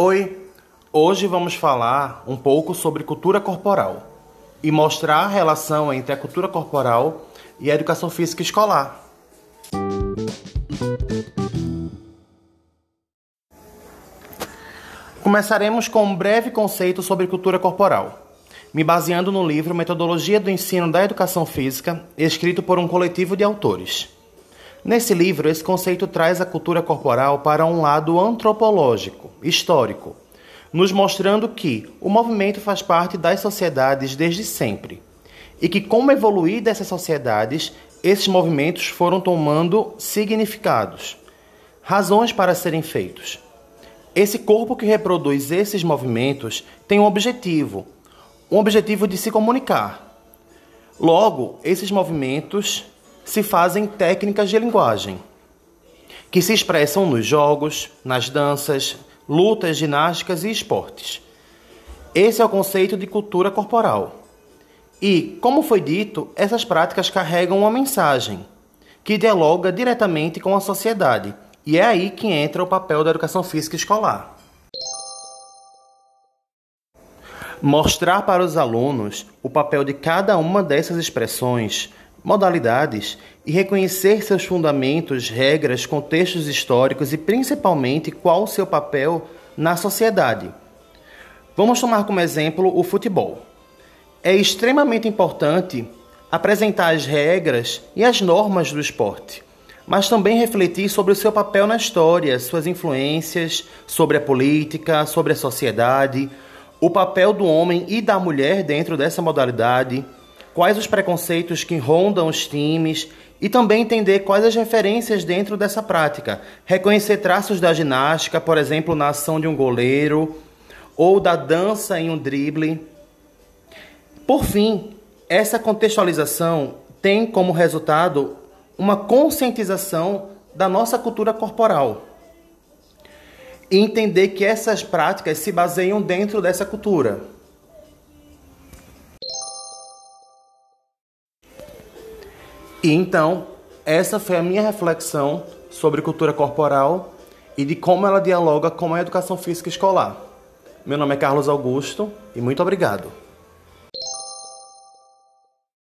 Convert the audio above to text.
Oi, hoje vamos falar um pouco sobre cultura corporal e mostrar a relação entre a cultura corporal e a educação física escolar. Começaremos com um breve conceito sobre cultura corporal, me baseando no livro Metodologia do Ensino da Educação Física, escrito por um coletivo de autores. Nesse livro, esse conceito traz a cultura corporal para um lado antropológico, histórico, nos mostrando que o movimento faz parte das sociedades desde sempre e que, como evoluir dessas sociedades, esses movimentos foram tomando significados, razões para serem feitos. Esse corpo que reproduz esses movimentos tem um objetivo, um objetivo de se comunicar. Logo, esses movimentos se fazem técnicas de linguagem, que se expressam nos jogos, nas danças, lutas, ginásticas e esportes. Esse é o conceito de cultura corporal. E, como foi dito, essas práticas carregam uma mensagem que dialoga diretamente com a sociedade, e é aí que entra o papel da educação física escolar. Mostrar para os alunos o papel de cada uma dessas expressões modalidades e reconhecer seus fundamentos, regras, contextos históricos e principalmente qual o seu papel na sociedade. Vamos tomar como exemplo o futebol. É extremamente importante apresentar as regras e as normas do esporte, mas também refletir sobre o seu papel na história, suas influências sobre a política, sobre a sociedade, o papel do homem e da mulher dentro dessa modalidade quais os preconceitos que rondam os times e também entender quais as referências dentro dessa prática. Reconhecer traços da ginástica, por exemplo, na ação de um goleiro, ou da dança em um drible. Por fim, essa contextualização tem como resultado uma conscientização da nossa cultura corporal. E entender que essas práticas se baseiam dentro dessa cultura. E então, essa foi a minha reflexão sobre cultura corporal e de como ela dialoga com a educação física escolar. Meu nome é Carlos Augusto e muito obrigado.